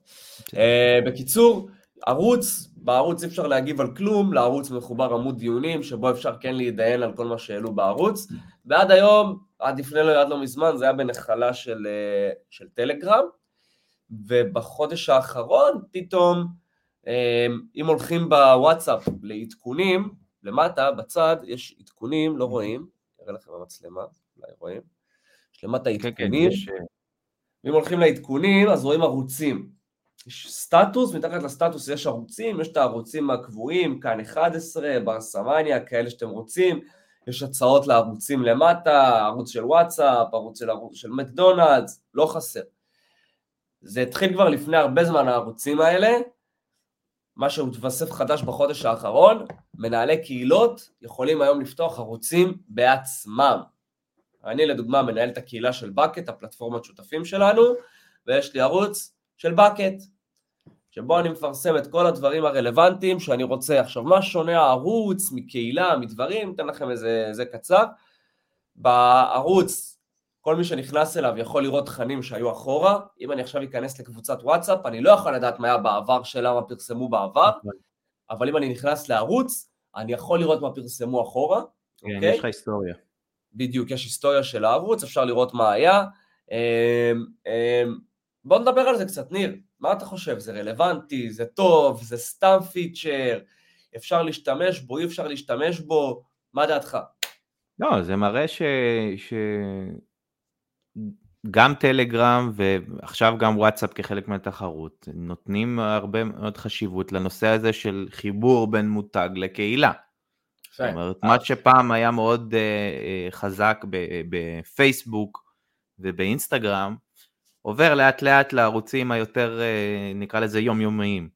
אה, בקיצור, ערוץ, בערוץ אי אפשר להגיב על כלום, לערוץ מחובר עמוד דיונים, שבו אפשר כן להתדיין על כל מה שהעלו בערוץ, ועד היום, עד לפני לא, עד לא מזמן, זה היה בנחלה של, אה, של טלגרם, ובחודש האחרון פתאום, אה, אם הולכים בוואטסאפ לעדכונים, למטה, בצד, יש עדכונים, לא רואים, אראה לכם במצלמה, אולי רואים, יש למטה כן, כן, עדכונים. אה, ואם הולכים לעדכונים, אז רואים ערוצים. יש סטטוס, מתחת לסטטוס יש ערוצים, יש את הערוצים הקבועים, כאן 11, בר סמניה, כאלה שאתם רוצים, יש הצעות לערוצים למטה, ערוץ של וואטסאפ, ערוץ של, ערוץ של מקדונלדס, לא חסר. זה התחיל כבר לפני הרבה זמן הערוצים האלה, מה שהתווסף חדש בחודש האחרון, מנהלי קהילות יכולים היום לפתוח ערוצים בעצמם. אני לדוגמה מנהל את הקהילה של בקט, הפלטפורמת שותפים שלנו, ויש לי ערוץ של בקט, שבו אני מפרסם את כל הדברים הרלוונטיים שאני רוצה. עכשיו, מה שונה הערוץ מקהילה, מדברים? אתן לכם איזה זה קצר. בערוץ, כל מי שנכנס אליו יכול לראות תכנים שהיו אחורה. אם אני עכשיו אכנס לקבוצת וואטסאפ, אני לא יכול לדעת מה היה בעבר שלה, מה פרסמו בעבר, אבל אם אני נכנס לערוץ, אני יכול לראות מה פרסמו אחורה. כן, אוקיי? יש לך היסטוריה. בדיוק, יש היסטוריה של הערוץ, אפשר לראות מה היה. אמ, אמ, בוא נדבר על זה קצת, ניר. מה אתה חושב? זה רלוונטי? זה טוב? זה סתם פיצ'ר? אפשר להשתמש בו? אי אפשר להשתמש בו? מה דעתך? לא, זה מראה ש... ש... גם טלגרם ועכשיו גם וואטסאפ כחלק מהתחרות נותנים הרבה מאוד חשיבות לנושא הזה של חיבור בין מותג לקהילה. זאת אומרת, מה שפעם היה מאוד uh, uh, חזק בפייסבוק ובאינסטגרם, עובר לאט לאט לערוצים היותר, uh, נקרא לזה יומיומיים.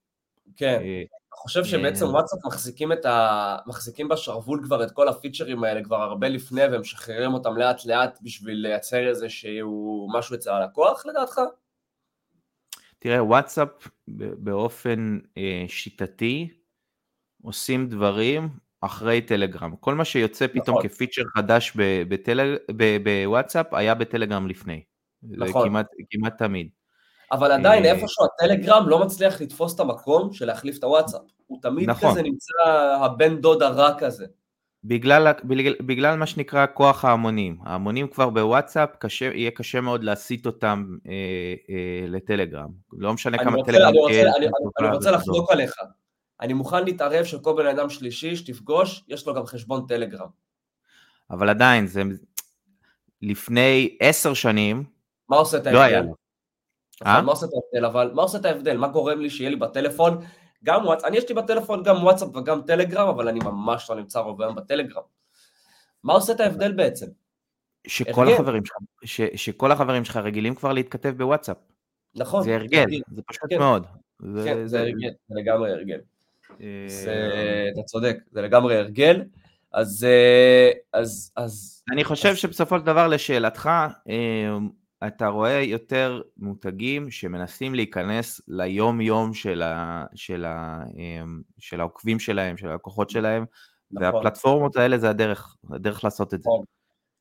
כן. אה, אתה חושב שבעצם אה, וואטסאפ מחזיקים, את ה... מחזיקים בשרוול כבר את כל הפיצ'רים האלה כבר הרבה לפני והם משחררים אותם לאט לאט בשביל לייצר איזה שהוא משהו אצל הלקוח לדעתך? תראה, וואטסאפ באופן אה, שיטתי עושים דברים אחרי טלגרם. כל מה שיוצא פתאום נכון. כפיצ'ר חדש בטל... בוואטסאפ היה בטלגרם לפני. זה נכון. כמעט, כמעט תמיד. אבל עדיין אה, איפשהו הטלגרם לא מצליח לתפוס את המקום של להחליף את הוואטסאפ. הוא תמיד נכון. כזה נמצא הבן דוד הרע כזה. בגלל, בגלל, בגלל מה שנקרא כוח ההמונים. ההמונים כבר בוואטסאפ, קשה, יהיה קשה מאוד להסיט אותם אה, אה, לטלגרם. לא משנה אני כמה רוצה, טלגרם אני רוצה, תהיה אני, אני, טובה אני רוצה. לחלוק עליך. אני מוכן להתערב שכל בן אדם שלישי שתפגוש, יש לו גם חשבון טלגרם. אבל עדיין, זה לפני עשר שנים, מה עושה את לא היה ההבדל? לו. נכון, אה? מה עושה את ההבדל? אבל מה עושה את ההבדל? מה גורם לי שיהיה לי בטלפון גם וואטסאפ? אני יש לי בטלפון גם וואטסאפ וגם טלגרם, אבל אני ממש לא נמצא רוב היום בטלגרם. מה עושה את ההבדל בעצם? שכל. החברים שלך, ש, שכל החברים שלך רגילים כבר להתכתב בוואטסאפ. נכון. זה הרגל, זה פשוט כן. מאוד. כן, זה הרגל, זה לגמרי הרגל. אה, זה, אתה צודק, זה לגמרי הרגל. אז, אה, אז, אז, אני חושב שבסופו של דבר לשאלתך, אתה רואה יותר מותגים שמנסים להיכנס ליום יום של, ה, של, ה, אה, של העוקבים שלהם, של הלקוחות שלהם, נכון. והפלטפורמות האלה זה הדרך, הדרך לעשות את זה. נכון.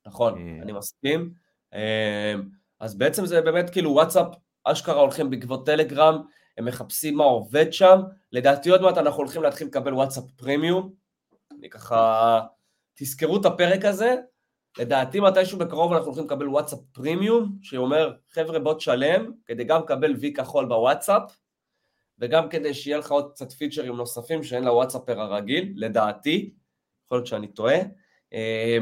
נכון, אה. אני מסכים. אה, אז בעצם זה באמת כאילו וואטסאפ, אשכרה הולכים בעקבות טלגרם, הם מחפשים מה עובד שם. לדעתי עוד מעט אנחנו הולכים להתחיל לקבל וואטסאפ פרימיום. אני ככה, תזכרו את הפרק הזה. לדעתי מתישהו בקרוב אנחנו הולכים לקבל וואטסאפ פרימיום, שאומר, חבר'ה בוא תשלם, כדי גם לקבל וי כחול בוואטסאפ, וגם כדי שיהיה לך עוד קצת פיצ'רים נוספים שאין לוואטסאפר הרגיל, לדעתי, יכול להיות שאני טועה. אה,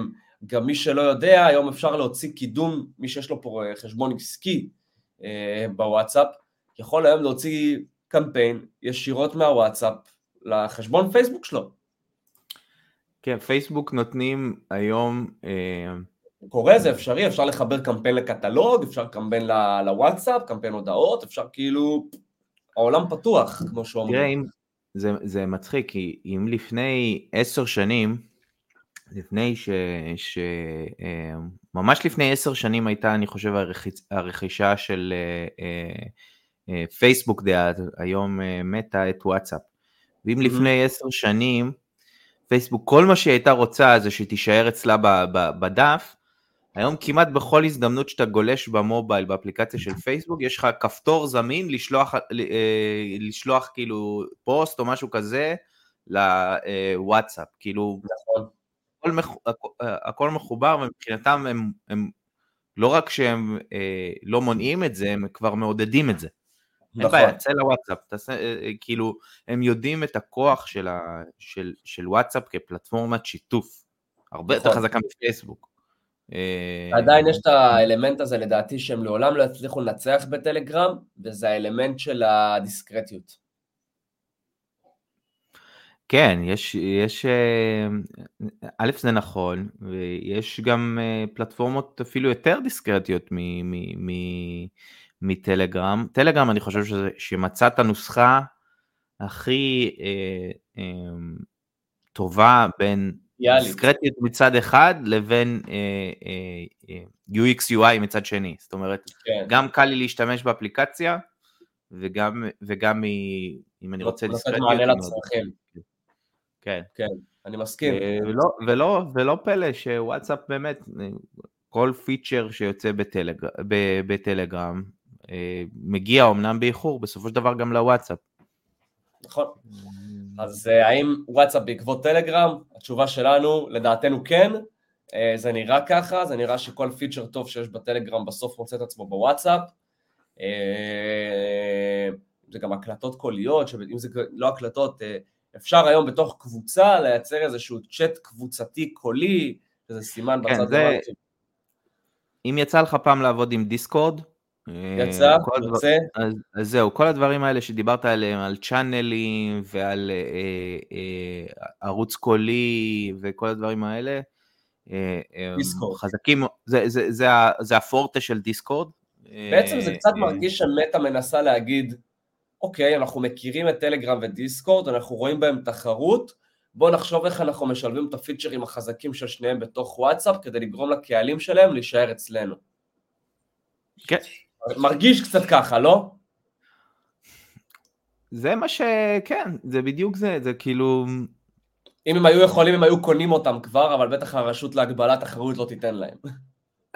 גם מי שלא יודע, היום אפשר להוציא קידום, מי שיש לו פה חשבון עסקי אה, בוואטסאפ, יכול היום להוציא קמפיין ישירות מהוואטסאפ לחשבון פייסבוק שלו. כן, פייסבוק נותנים היום אה, קורה, זה אפשרי, אפשר לחבר קמפיין לקטלוג, אפשר קמפיין לוואטסאפ, קמפיין הודעות, אפשר כאילו, העולם פתוח, כמו שאומרים. זה, זה מצחיק, כי אם לפני עשר שנים, לפני ש... ש אה, ממש לפני עשר שנים הייתה, אני חושב, הרכישה של אה, פייסבוק דעת, היום מתה את וואטסאפ. ואם. לפני עשר שנים, פייסבוק, כל מה שהיא הייתה רוצה זה שתישאר אצלה בדף, היום כמעט בכל הזדמנות שאתה גולש במובייל, באפליקציה של פייסבוק, יש לך כפתור זמין לשלוח, אה, לשלוח כאילו פוסט או משהו כזה לוואטסאפ, כאילו, נכון. הכל, הכל מחובר ומבחינתם הם, הם לא רק שהם אה, לא מונעים את זה, הם כבר מעודדים את זה. נכון. אין בעיה, צא לוואטסאפ, תעשה, אה, אה, כאילו, הם יודעים את הכוח של, ה, של, של וואטסאפ כפלטפורמת שיתוף, הרבה נכון. יותר חזקה מפייסבוק. אה, עדיין יש את האלמנט הזה לדעתי שהם לעולם לא יצליחו לנצח בטלגרם, וזה האלמנט של הדיסקרטיות. כן, יש, יש, א' זה נכון, ויש גם פלטפורמות אפילו יותר דיסקרטיות מטלגרם. טלגרם אני חושב שזה, שמצא את הנוסחה הכי אה, אה, טובה בין יאללה. דיסקרטיות מצד אחד לבין אה, אה, אה, UX UI מצד שני. זאת אומרת, כן. גם קל לי להשתמש באפליקציה, וגם, וגם אם אני רוצה דיסקרטיות. לתת מענה לצרכים. כן. כן, אני מסכים. ולא, ולא, ולא פלא שוואטסאפ באמת, כל פיצ'ר שיוצא בטלג, בטלגרם, מגיע אמנם באיחור, בסופו של דבר גם לוואטסאפ. נכון. אז אה, האם וואטסאפ בעקבות טלגרם? התשובה שלנו, לדעתנו כן. אה, זה נראה ככה, זה נראה שכל פיצ'ר טוב שיש בטלגרם בסוף מוצא את עצמו בוואטסאפ. אה, זה גם הקלטות קוליות, אם זה לא הקלטות, אפשר היום בתוך קבוצה לייצר איזשהו צ'אט קבוצתי קולי, שזה סימן כן, בצד זה... אם יצא לך פעם לעבוד עם דיסקורד, יצא, אה, יוצא. אז, אז זהו, כל הדברים האלה שדיברת עליהם, על צ'אנלים ועל אה, אה, ערוץ קולי וכל הדברים האלה, אה, דיסקורד. חזקים, זה, זה, זה, זה, זה הפורטה של דיסקורד. בעצם זה קצת מרגיש שמטה מנסה להגיד, אוקיי, אנחנו מכירים את טלגרם ודיסקורד, אנחנו רואים בהם תחרות, בואו נחשוב איך אנחנו משלבים את הפיצ'רים החזקים של שניהם בתוך וואטסאפ, כדי לגרום לקהלים שלהם להישאר אצלנו. כן. מרגיש קצת ככה, לא? זה מה ש... כן, זה בדיוק זה, זה כאילו... אם הם היו יכולים, הם היו קונים אותם כבר, אבל בטח הרשות להגבלת תחרות לא תיתן להם.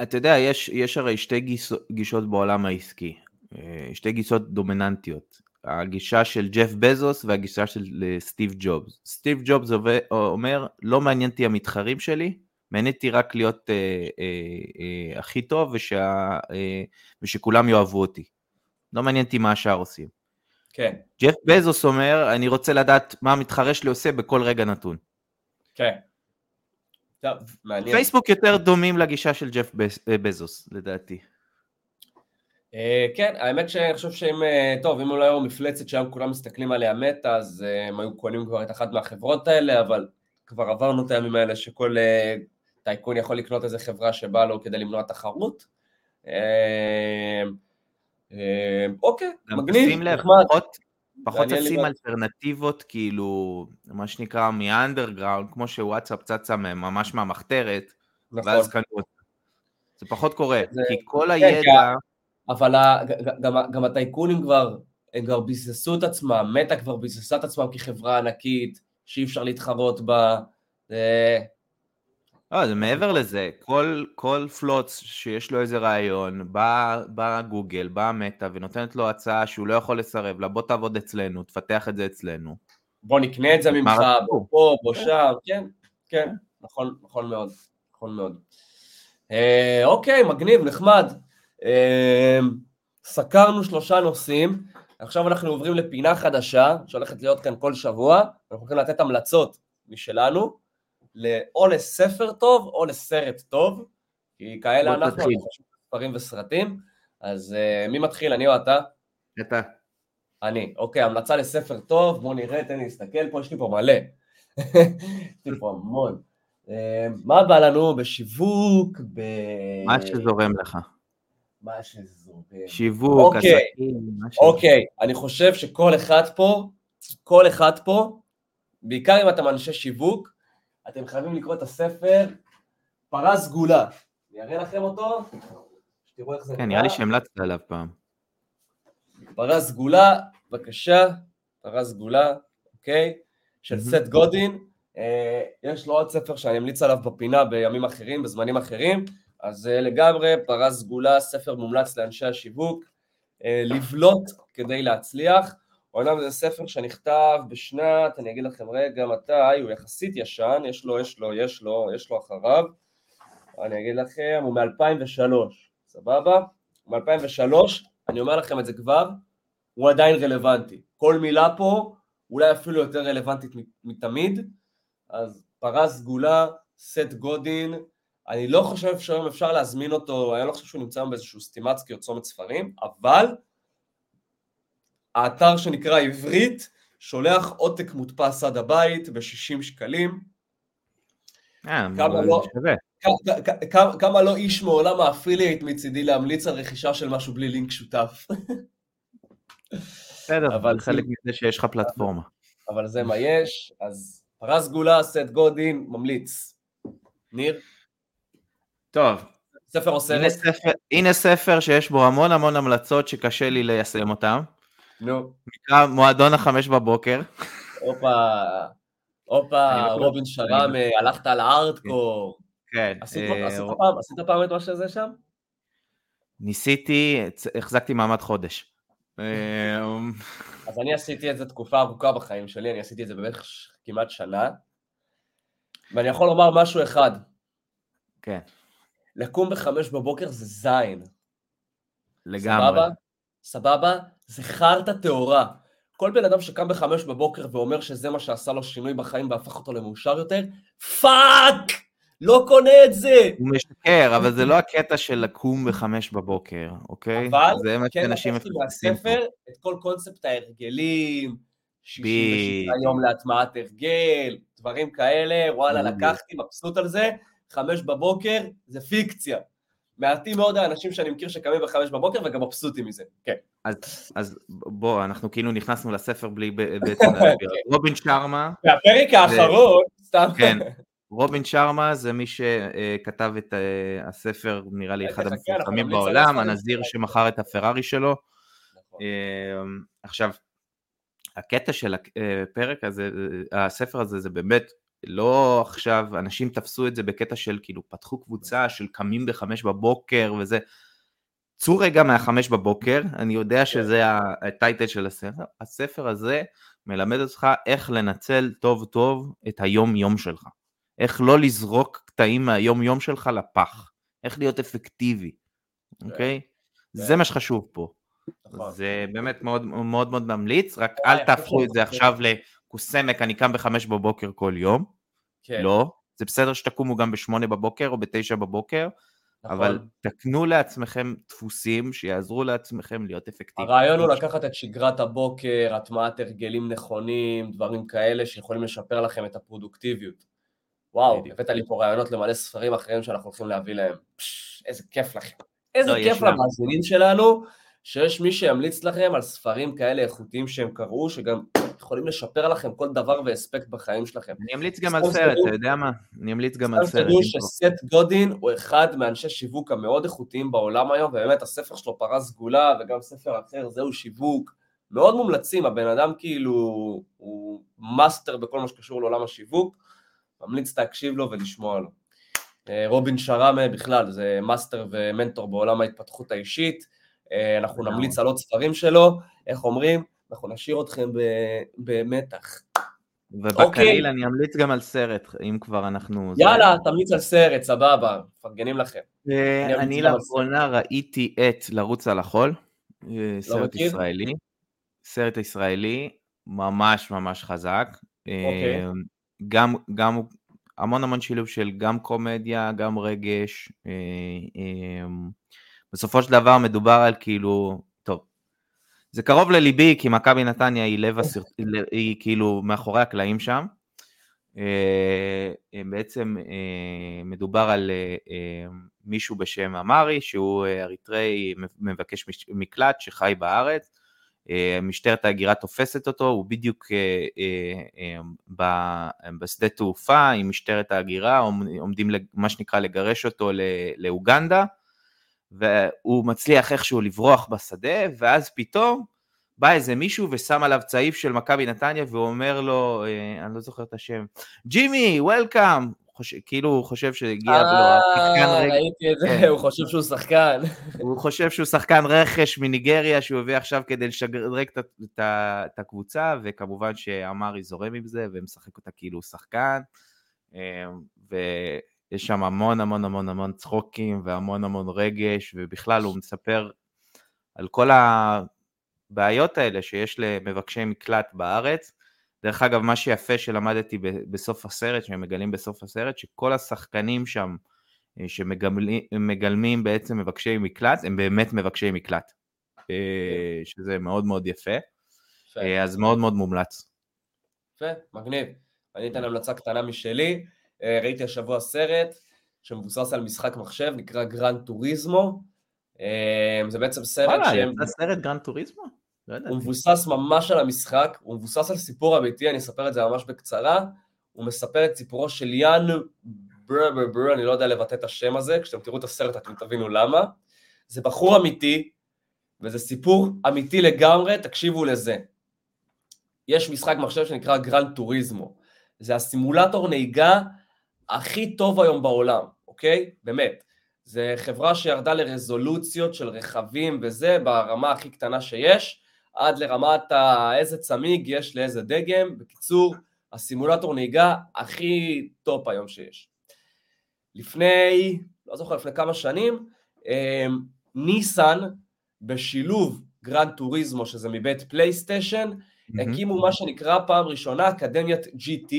אתה יודע, יש, יש הרי שתי גיס, גישות בעולם העסקי, אה, שתי גישות דומיננטיות. הגישה של ג'ף בזוס והגישה של אה, סטיב ג'ובס. סטיב ג'ובס אומר, לא מעניין אותי המתחרים שלי, אותי רק להיות אה, אה, אה, הכי טוב ושה, אה, ושכולם יאהבו אותי. לא מעניין אותי מה השאר עושים. כן. ג'ף בזוס אומר, אני רוצה לדעת מה המתחרה שלי עושה בכל רגע נתון. כן. טוב, מעניין. פייסבוק יותר דומים לגישה של ג'ף אה, בזוס, לדעתי. Uh, כן, האמת שאני חושב שאם, uh, טוב, אם אולי היו מפלצת שהיום כולם מסתכלים עליה מתה, אז הם היו קונים כבר את אחת מהחברות האלה, אבל כבר עברנו את הימים האלה שכל טייקון יכול לקנות איזה חברה שבאה לו כדי למנוע תחרות. אה, אה, אוקיי, מגניב, נחמד. פחות תשים אלטרנטיבות, כאילו, מה שנקרא מאנדרגראונד, כמו שוואטסאפ צצה ממש מהמחתרת, נכון. ואז קנו אותה. זה פחות קורה, כי כל כן, הידע... אבל גם הטייקונים כבר, הם כבר ביססו את עצמם, מטא כבר ביססה את עצמם כחברה ענקית, שאי אפשר להתחרות בה. לא, זה מעבר לזה, כל, כל פלוץ שיש לו איזה רעיון, בא, בא גוגל, בא מטא ונותנת לו הצעה שהוא לא יכול לסרב לה, בוא תעבוד אצלנו, תפתח את זה אצלנו. בוא נקנה את זה ממך, בוא פה, בוא שם, כן, כן, נכון, נכון מאוד, נכון מאוד. אה, אוקיי, מגניב, נחמד. אה, סקרנו שלושה נושאים, עכשיו אנחנו עוברים לפינה חדשה, שהולכת להיות כאן כל שבוע, אנחנו הולכים לתת המלצות משלנו. או לספר טוב או לסרט טוב, כי כאלה אנחנו, אנחנו ספרים וסרטים, אז uh, מי מתחיל, אני או אתה? אתה. אני, אוקיי, המלצה לספר טוב, בוא נראה, תן לי להסתכל פה, יש לי פה מלא. יש לי פה המון. אה, מה בא לנו בשיווק, ב... מה שזורם לך. מה שזורם. שיווק, אוקיי, עסקים, מה ש... אוקיי, אני חושב שכל אחד פה, כל אחד פה, בעיקר אם אתם אנשי שיווק, אתם חייבים לקרוא את הספר פרה סגולה. אני אראה לכם אותו, שתראו איך זה כן, נראה לי שהמלצת עליו פעם. פרה סגולה, בבקשה, פרה סגולה, אוקיי? של. סט גודין. אה, יש לו עוד ספר שאני אמליץ עליו בפינה בימים אחרים, בזמנים אחרים, אז אה, לגמרי, פרה סגולה, ספר מומלץ לאנשי השיווק. אה, לבלוט כדי להצליח. אומנם זה ספר שנכתב בשנת, אני אגיד לכם רגע מתי, הוא יחסית ישן, יש לו, יש לו, יש לו, יש לו אחריו. אני אגיד לכם, הוא מ-2003, סבבה? הוא מ-2003, אני אומר לכם את זה כבר, הוא עדיין רלוונטי. כל מילה פה אולי אפילו יותר רלוונטית מתמיד, אז פרה סגולה, סט גודין, אני לא חושב שהיום אפשר להזמין אותו, אני לא חושב שהוא נמצא היום באיזשהו סטימצקי או צומת ספרים, אבל האתר שנקרא עברית שולח עותק מודפס עד הבית ב-60 שקלים. אה, כמה לא- כמה לא איש מעולם ה affiliate מצידי להמליץ על רכישה של משהו בלי לינק שותף. בסדר, אבל חלק מזה שיש לך פלטפורמה. אבל זה מה יש, אז פרה סגולה, סט גודין, ממליץ. ניר, טוב, ספר או סרט? ספר, הנה ספר שיש בו המון המון המלצות שקשה לי ליישם אותן. נו, נקרא מועדון החמש בבוקר. הופה, הופה, רובין שרמה, הלכת על הארדקור. כן. עשית אה, עשית פעם- את מה שזה שם? ניסיתי, החזקתי מעמד חודש. אה, אז אני עשיתי את זה תקופה ארוכה בחיים שלי, אני עשיתי את זה בערך כמעט שנה. ואני יכול לומר משהו אחד, כן, לקום בחמש בבוקר זה זין. לגמרי. סבבה? סבבה? זה חרטא טהורה. כל בן אדם שקם בחמש בבוקר ואומר שזה מה שעשה לו שינוי בחיים והפך אותו למאושר יותר, fuck! לא קונה את זה! הוא משקר, אבל זה לא הקטע של לקום בחמש בבוקר, אוקיי? אבל זה מה כן לקחתי. מהספר את כל קונספט ההרגלים, 66 בדיוק. יום להטמעת הרגל, דברים כאלה, וואלה. לקחתי, מבסוט על זה, חמש בבוקר, זה פיקציה. מעטים מאוד האנשים שאני מכיר שקמים בחמש בבוקר וגם מבסוטים מזה, כן. אז, אז בוא, אנחנו כאילו נכנסנו לספר בלי בעצם להסביר. *laughs* רובין שרמה, והפרק האחרון, סתם, כן, *laughs* רובין שרמה זה מי שכתב את אה, הספר, נראה לי אחד חכה, אנחנו המפורסמים בעולם. הנזיר שמכר את הפרארי שלו. נכון. אה, עכשיו, הקטע של הפרק הזה, אה, הספר הזה, זה באמת לא עכשיו, אנשים תפסו את זה בקטע של כאילו פתחו קבוצה של קמים בחמש בבוקר וזה. צאו רגע מהחמש בבוקר, אני יודע שזה ה- הטייטל של הספר, הספר הזה מלמד אותך איך לנצל טוב טוב את היום יום שלך, איך לא לזרוק קטעים מהיום יום שלך לפח, איך להיות אפקטיבי, אוקיי? זה מה שחשוב פה. נכון. זה באמת מאוד מאוד ממליץ, רק וואי, אל תהפכו את זה שזה- עכשיו לקוסמק, אני קם בחמש בבוקר כל יום, כן, לא, זה בסדר שתקומו גם בשמונה בבוקר או בתשע בבוקר, נכון. אבל תקנו לעצמכם דפוסים שיעזרו לעצמכם להיות אפקטיביים. הרעיון הוא לקחת את שגרת הבוקר, הטמעת הרגלים נכונים, דברים כאלה שיכולים לשפר לכם את הפרודוקטיביות. וואו. הבאת לי פה רעיונות למלא ספרים אחרים שאנחנו הולכים להביא להם. פש, איזה כיף לכם. איזה לא, כיף. למאזינים שלנו, שיש מי שימליץ לכם על ספרים כאלה איכותיים שהם קראו, שגם יכולים לשפר לכם כל דבר ואספקט בחיים שלכם. אני אמליץ גם על סתם סרט, אתה יודע מה? אני אמליץ גם על סתם סרט. תדעו אם שסט גודין הוא אחד מאנשי שיווק המאוד איכותיים בעולם היום, ובאמת הספר שלו פרה סגולה, וגם ספר אחר, זהו שיווק. מאוד מומלצים, הבן אדם כאילו הוא מאסטר בכל מה שקשור לעולם השיווק, ממליץ להקשיב לו ולשמוע לו. אה, רובין שרמה בכלל, זה מאסטר ומנטור בעולם ההתפתחות האישית, אה, אנחנו. נמליץ על עוד ספרים שלו, איך אומרים? אנחנו נשאיר אתכם במתח. אוקיי. ובקליל אני אמליץ גם על סרט, אם כבר אנחנו... זה. יאללה, תמליץ על סרט, סבבה, מפרגנים לכם. אה, אני לאחרונה ראיתי את לרוץ על החול, אה, סרט לא מכיר? ישראלי, סרט ישראלי ממש ממש חזק, אה, אוקיי. גם, גם המון המון שילוב של גם קומדיה, גם רגש, בסופו של דבר מדובר על כאילו, זה קרוב לליבי כי מכבי נתניה היא לב הסרט, היא כאילו מאחורי הקלעים שם, בעצם מדובר על מישהו בשם אמרי, שהוא אריתראי מבקש מקלט שחי בארץ, משטרת ההגירה תופסת אותו, הוא בדיוק בשדה תעופה עם משטרת ההגירה, עומדים מה שנקרא לגרש אותו לאוגנדה, והוא מצליח איכשהו לברוח בשדה, ואז פתאום בא איזה מישהו ושם עליו צעיף של מכבי נתניה ואומר לו, אה, אני לא זוכר את השם, ג'ימי, וולקאם, כאילו הוא חושב שהגיע לו השחקן רגע. ראיתי את זה, כן. הוא חושב שהוא שחקן. הוא חושב שהוא שחקן רכש מניגריה שהוא הביא עכשיו כדי לשדרג את הקבוצה, וכמובן שאמרי זורם עם זה ומשחק אותה כאילו הוא שחקן. ויש שם המון המון המון המון צחוקים והמון המון רגש, ובכלל הוא מספר על כל הבעיות האלה שיש למבקשי מקלט בארץ. דרך אגב, מה שיפה שלמדתי בסוף הסרט, שהם מגלים בסוף הסרט, שכל השחקנים שם אה, שמגלמים בעצם מבקשי מקלט, הם באמת מבקשי מקלט, אה, שזה מאוד מאוד יפה, אה, אז מאוד מאוד מומלץ. יפה, מגניב. אני אתן המלצה קטנה משלי, ראיתי השבוע סרט שמבוסס על משחק מחשב, נקרא Gran Turismo, זה בעצם סרט וואלה, שהם... וואלה, יצא סרט Gran Turismo? לא הוא מבוסס ממש על המשחק, הוא מבוסס על סיפור אמיתי, אני אספר את זה ממש בקצרה. הוא מספר את סיפורו של יאן בר בר בר, אני לא יודע לבטא את השם הזה, כשאתם תראו את הסרט אתם תבינו למה. זה בחור אמיתי, וזה סיפור אמיתי לגמרי, תקשיבו לזה. יש משחק מחשב שנקרא Gran Turismo. זה הסימולטור נהיגה הכי טוב היום בעולם, אוקיי? באמת. זה חברה שירדה לרזולוציות של רכבים וזה, ברמה הכי קטנה שיש. עד לרמת ה... איזה צמיג יש לאיזה דגם. בקיצור, הסימולטור נהיגה הכי top היום שיש. לפני, לא זוכר, לפני כמה שנים, אמ, ניסן בשילוב Gran Turismo, שזה מבית פלייסטיישן. הקימו מה שנקרא פעם ראשונה אקדמיית GT,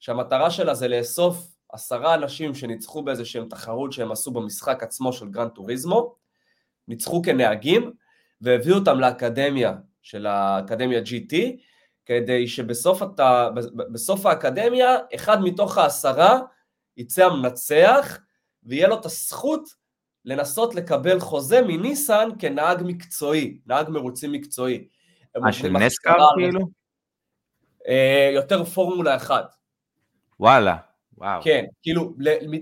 שהמטרה שלה זה לאסוף עשרה אנשים שניצחו באיזה שהם תחרות שהם עשו במשחק עצמו של Gran Turismo, ניצחו כנהגים, והביאו אותם לאקדמיה של האקדמיה GT, כדי שבסוף הת... בסוף האקדמיה, אחד מתוך העשרה יצא המנצח, ויהיה לו את הזכות לנסות לקבל חוזה מניסן כנהג מקצועי, נהג מרוצים מקצועי. מה, של נסקר כאילו? אה, יותר פורמולה 1. וואלה. וואו. כן, כאילו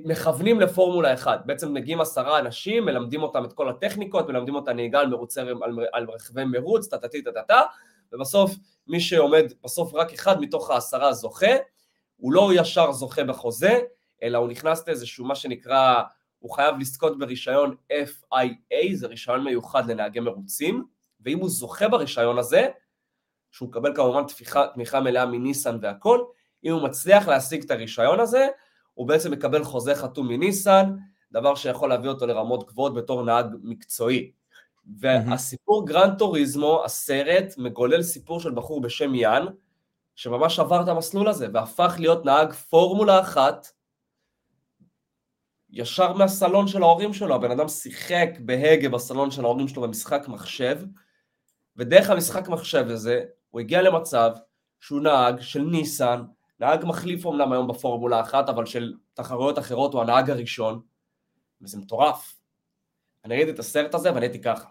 מכוונים לפורמולה 1, בעצם מגיעים עשרה אנשים, מלמדים אותם את כל הטכניקות, מלמדים אותם נהיגה על מרוצי, על, על רכבי מרוץ, טה-טה-טה, טה-טה, ובסוף מי שעומד, בסוף רק אחד מתוך העשרה זוכה, הוא לא ישר זוכה בחוזה, אלא הוא נכנס לאיזשהו מה שנקרא, הוא חייב לזכות ברישיון FIA, זה רישיון מיוחד לנהגי מרוצים, ואם הוא זוכה ברישיון הזה, שהוא מקבל כמובן תמיכה, תמיכה מלאה מניסן והכל, אם הוא מצליח להשיג את הרישיון הזה, הוא בעצם מקבל חוזה חתום מניסן, דבר שיכול להביא אותו לרמות גבוהות בתור נהג מקצועי. והסיפור Gran Turismo, הסרט, מגולל סיפור של בחור בשם יאן, שממש עבר את המסלול הזה, והפך להיות נהג פורמולה אחת, ישר מהסלון של ההורים שלו, הבן אדם שיחק בהגה בסלון של ההורים שלו במשחק מחשב, ודרך המשחק מחשב הזה, הוא הגיע למצב שהוא נהג של ניסן, נהג מחליף אומנם היום בפורמולה אחת, אבל של תחרויות אחרות הוא הנהג הראשון, וזה מטורף. אני ראיתי את הסרט הזה ואני הייתי ככה.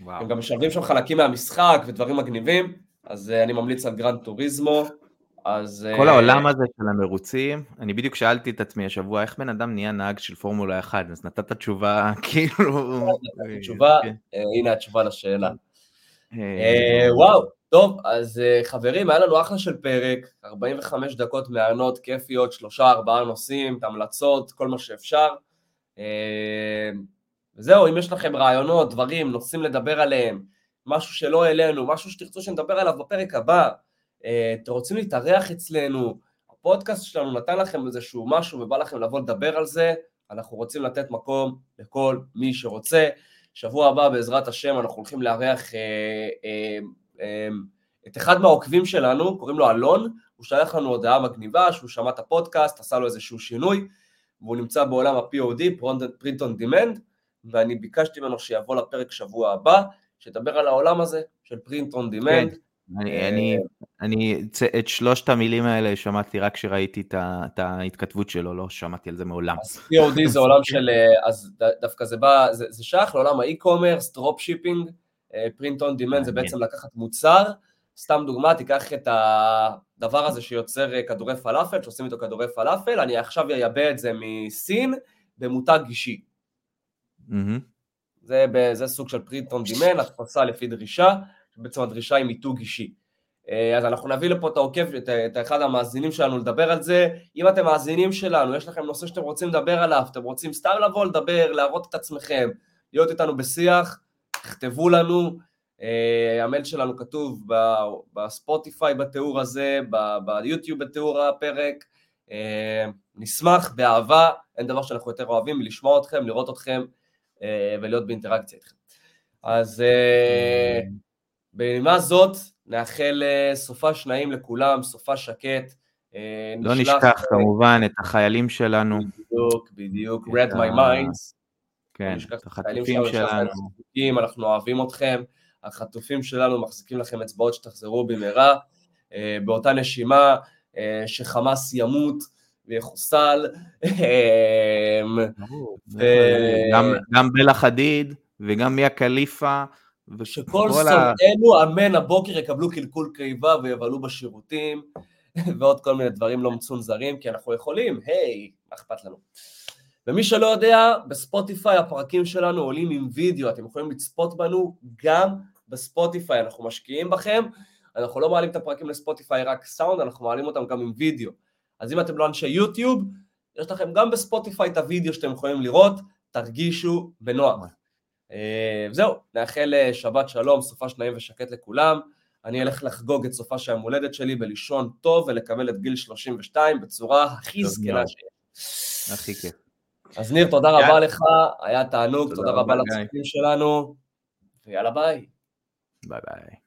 וואו. הם גם משלבים שם חלקים מהמשחק ודברים מגניבים, אז אה, אני ממליץ על Gran Turismo. אז... כל אה, העולם הזה של המרוצים, אני בדיוק שאלתי את עצמי השבוע, איך בן אדם נהיה נהג של פורמולה 1, אז נתת תשובה *laughs* כאילו... תשובה, כן. uh, הנה התשובה לשאלה. וואו, טוב, אז אה, חברים, היה לנו אחלה של פרק, 45 דקות מענות, כיפיות, שלושה, ארבעה נושאים, המלצות, כל מה שאפשר. אה, וזהו, אם יש לכם רעיונות, דברים, נושאים לדבר עליהם, משהו שלא העלינו, משהו שתרצו שנדבר עליו בפרק הבא, אה, אתם רוצים להתארח אצלנו, הפודקאסט שלנו נתן לכם איזשהו משהו ובא לכם לבוא לדבר על זה, אנחנו רוצים לתת מקום לכל מי שרוצה. שבוע הבא, בעזרת השם, אנחנו הולכים לארח אה, אה, את אחד מהעוקבים שלנו, קוראים לו אלון, הוא שלח לנו הודעה מגניבה שהוא שמע את הפודקאסט, עשה לו איזשהו שינוי, והוא נמצא בעולם ה-POD, Print on Demand, ואני ביקשתי ממנו שיבוא לפרק שבוע הבא, שידבר על העולם הזה של Print on Demand. כן. אני, אני, אני, את שלושת המילים האלה שמעתי רק כשראיתי את ההתכתבות שלו, לא שמעתי על זה מעולם. אז POD זה עולם של, אז דווקא זה בא, זה, זה שייך לעולם ה e-commerce, drop shipping, print on demand זה בעצם לקחת מוצר, סתם דוגמה, תיקח את הדבר הזה שיוצר כדורי פלאפל, שעושים איתו כדורי פלאפל, אני עכשיו אייבא את זה מסין במותג אישי. זה, זה סוג של print on demand, הדפסה לפי דרישה, בעצם הדרישה היא מיתוג אישי. אה, אז אנחנו נביא לפה את העוקב, את, את אחד המאזינים שלנו לדבר על זה. אם אתם מאזינים שלנו, יש לכם נושא שאתם רוצים לדבר עליו, אתם רוצים סתם לבוא לדבר, להראות את עצמכם, להיות איתנו בשיח, תכתבו לנו. Uh, המייל שלנו כתוב בספוטיפיי בתיאור הזה, ביוטיוב בתיאור הפרק. Uh, נשמח באהבה, אין דבר שאנחנו יותר אוהבים מלשמוע אתכם, לראות אתכם uh, ולהיות באינטראקציה איתכם. אז בנימה זאת, נאחל סופה שניים לכולם, סופה שקט. לא נשכח כמובן את החיילים שלנו. בדיוק, בדיוק, red my minds. כן, החטופים שלנו. אנחנו אוהבים אתכם. החטופים שלנו מחזיקים לכם אצבעות שתחזרו במהרה. באותה נשימה, שחמאס ימות ויחוסל. גם בלה חדיד וגם מיה חליפה. ושכל שונאינו אמן הבוקר יקבלו קלקול קיבה ויבלו בשירותים *laughs* ועוד כל מיני דברים לא מצונזרים כי אנחנו יכולים, היי, מה אכפת לנו. ומי שלא יודע, בספוטיפיי הפרקים שלנו עולים עם וידאו, אתם יכולים לצפות בנו גם בספוטיפיי, אנחנו משקיעים בכם, אנחנו לא מעלים את הפרקים לספוטיפיי רק סאונד, אנחנו מעלים אותם גם עם וידאו. אז אם אתם לא אנשי יוטיוב, יש לכם גם בספוטיפיי את הוידאו שאתם יכולים לראות, תרגישו בנוח. אה, זהו, נאחל אה, שבת שלום, סופ"ש נעים ושקט לכולם. אני אלך לחגוג את סופ"ש ההולדת שלי בלישון טוב ולקבל את גיל 32 בצורה הכי זקנה שיש. הכי כיף. אז ניר, תודה רבה לך, היה תענוג, תודה רבה לצופים שלנו, ויאללה ביי. ביי ביי.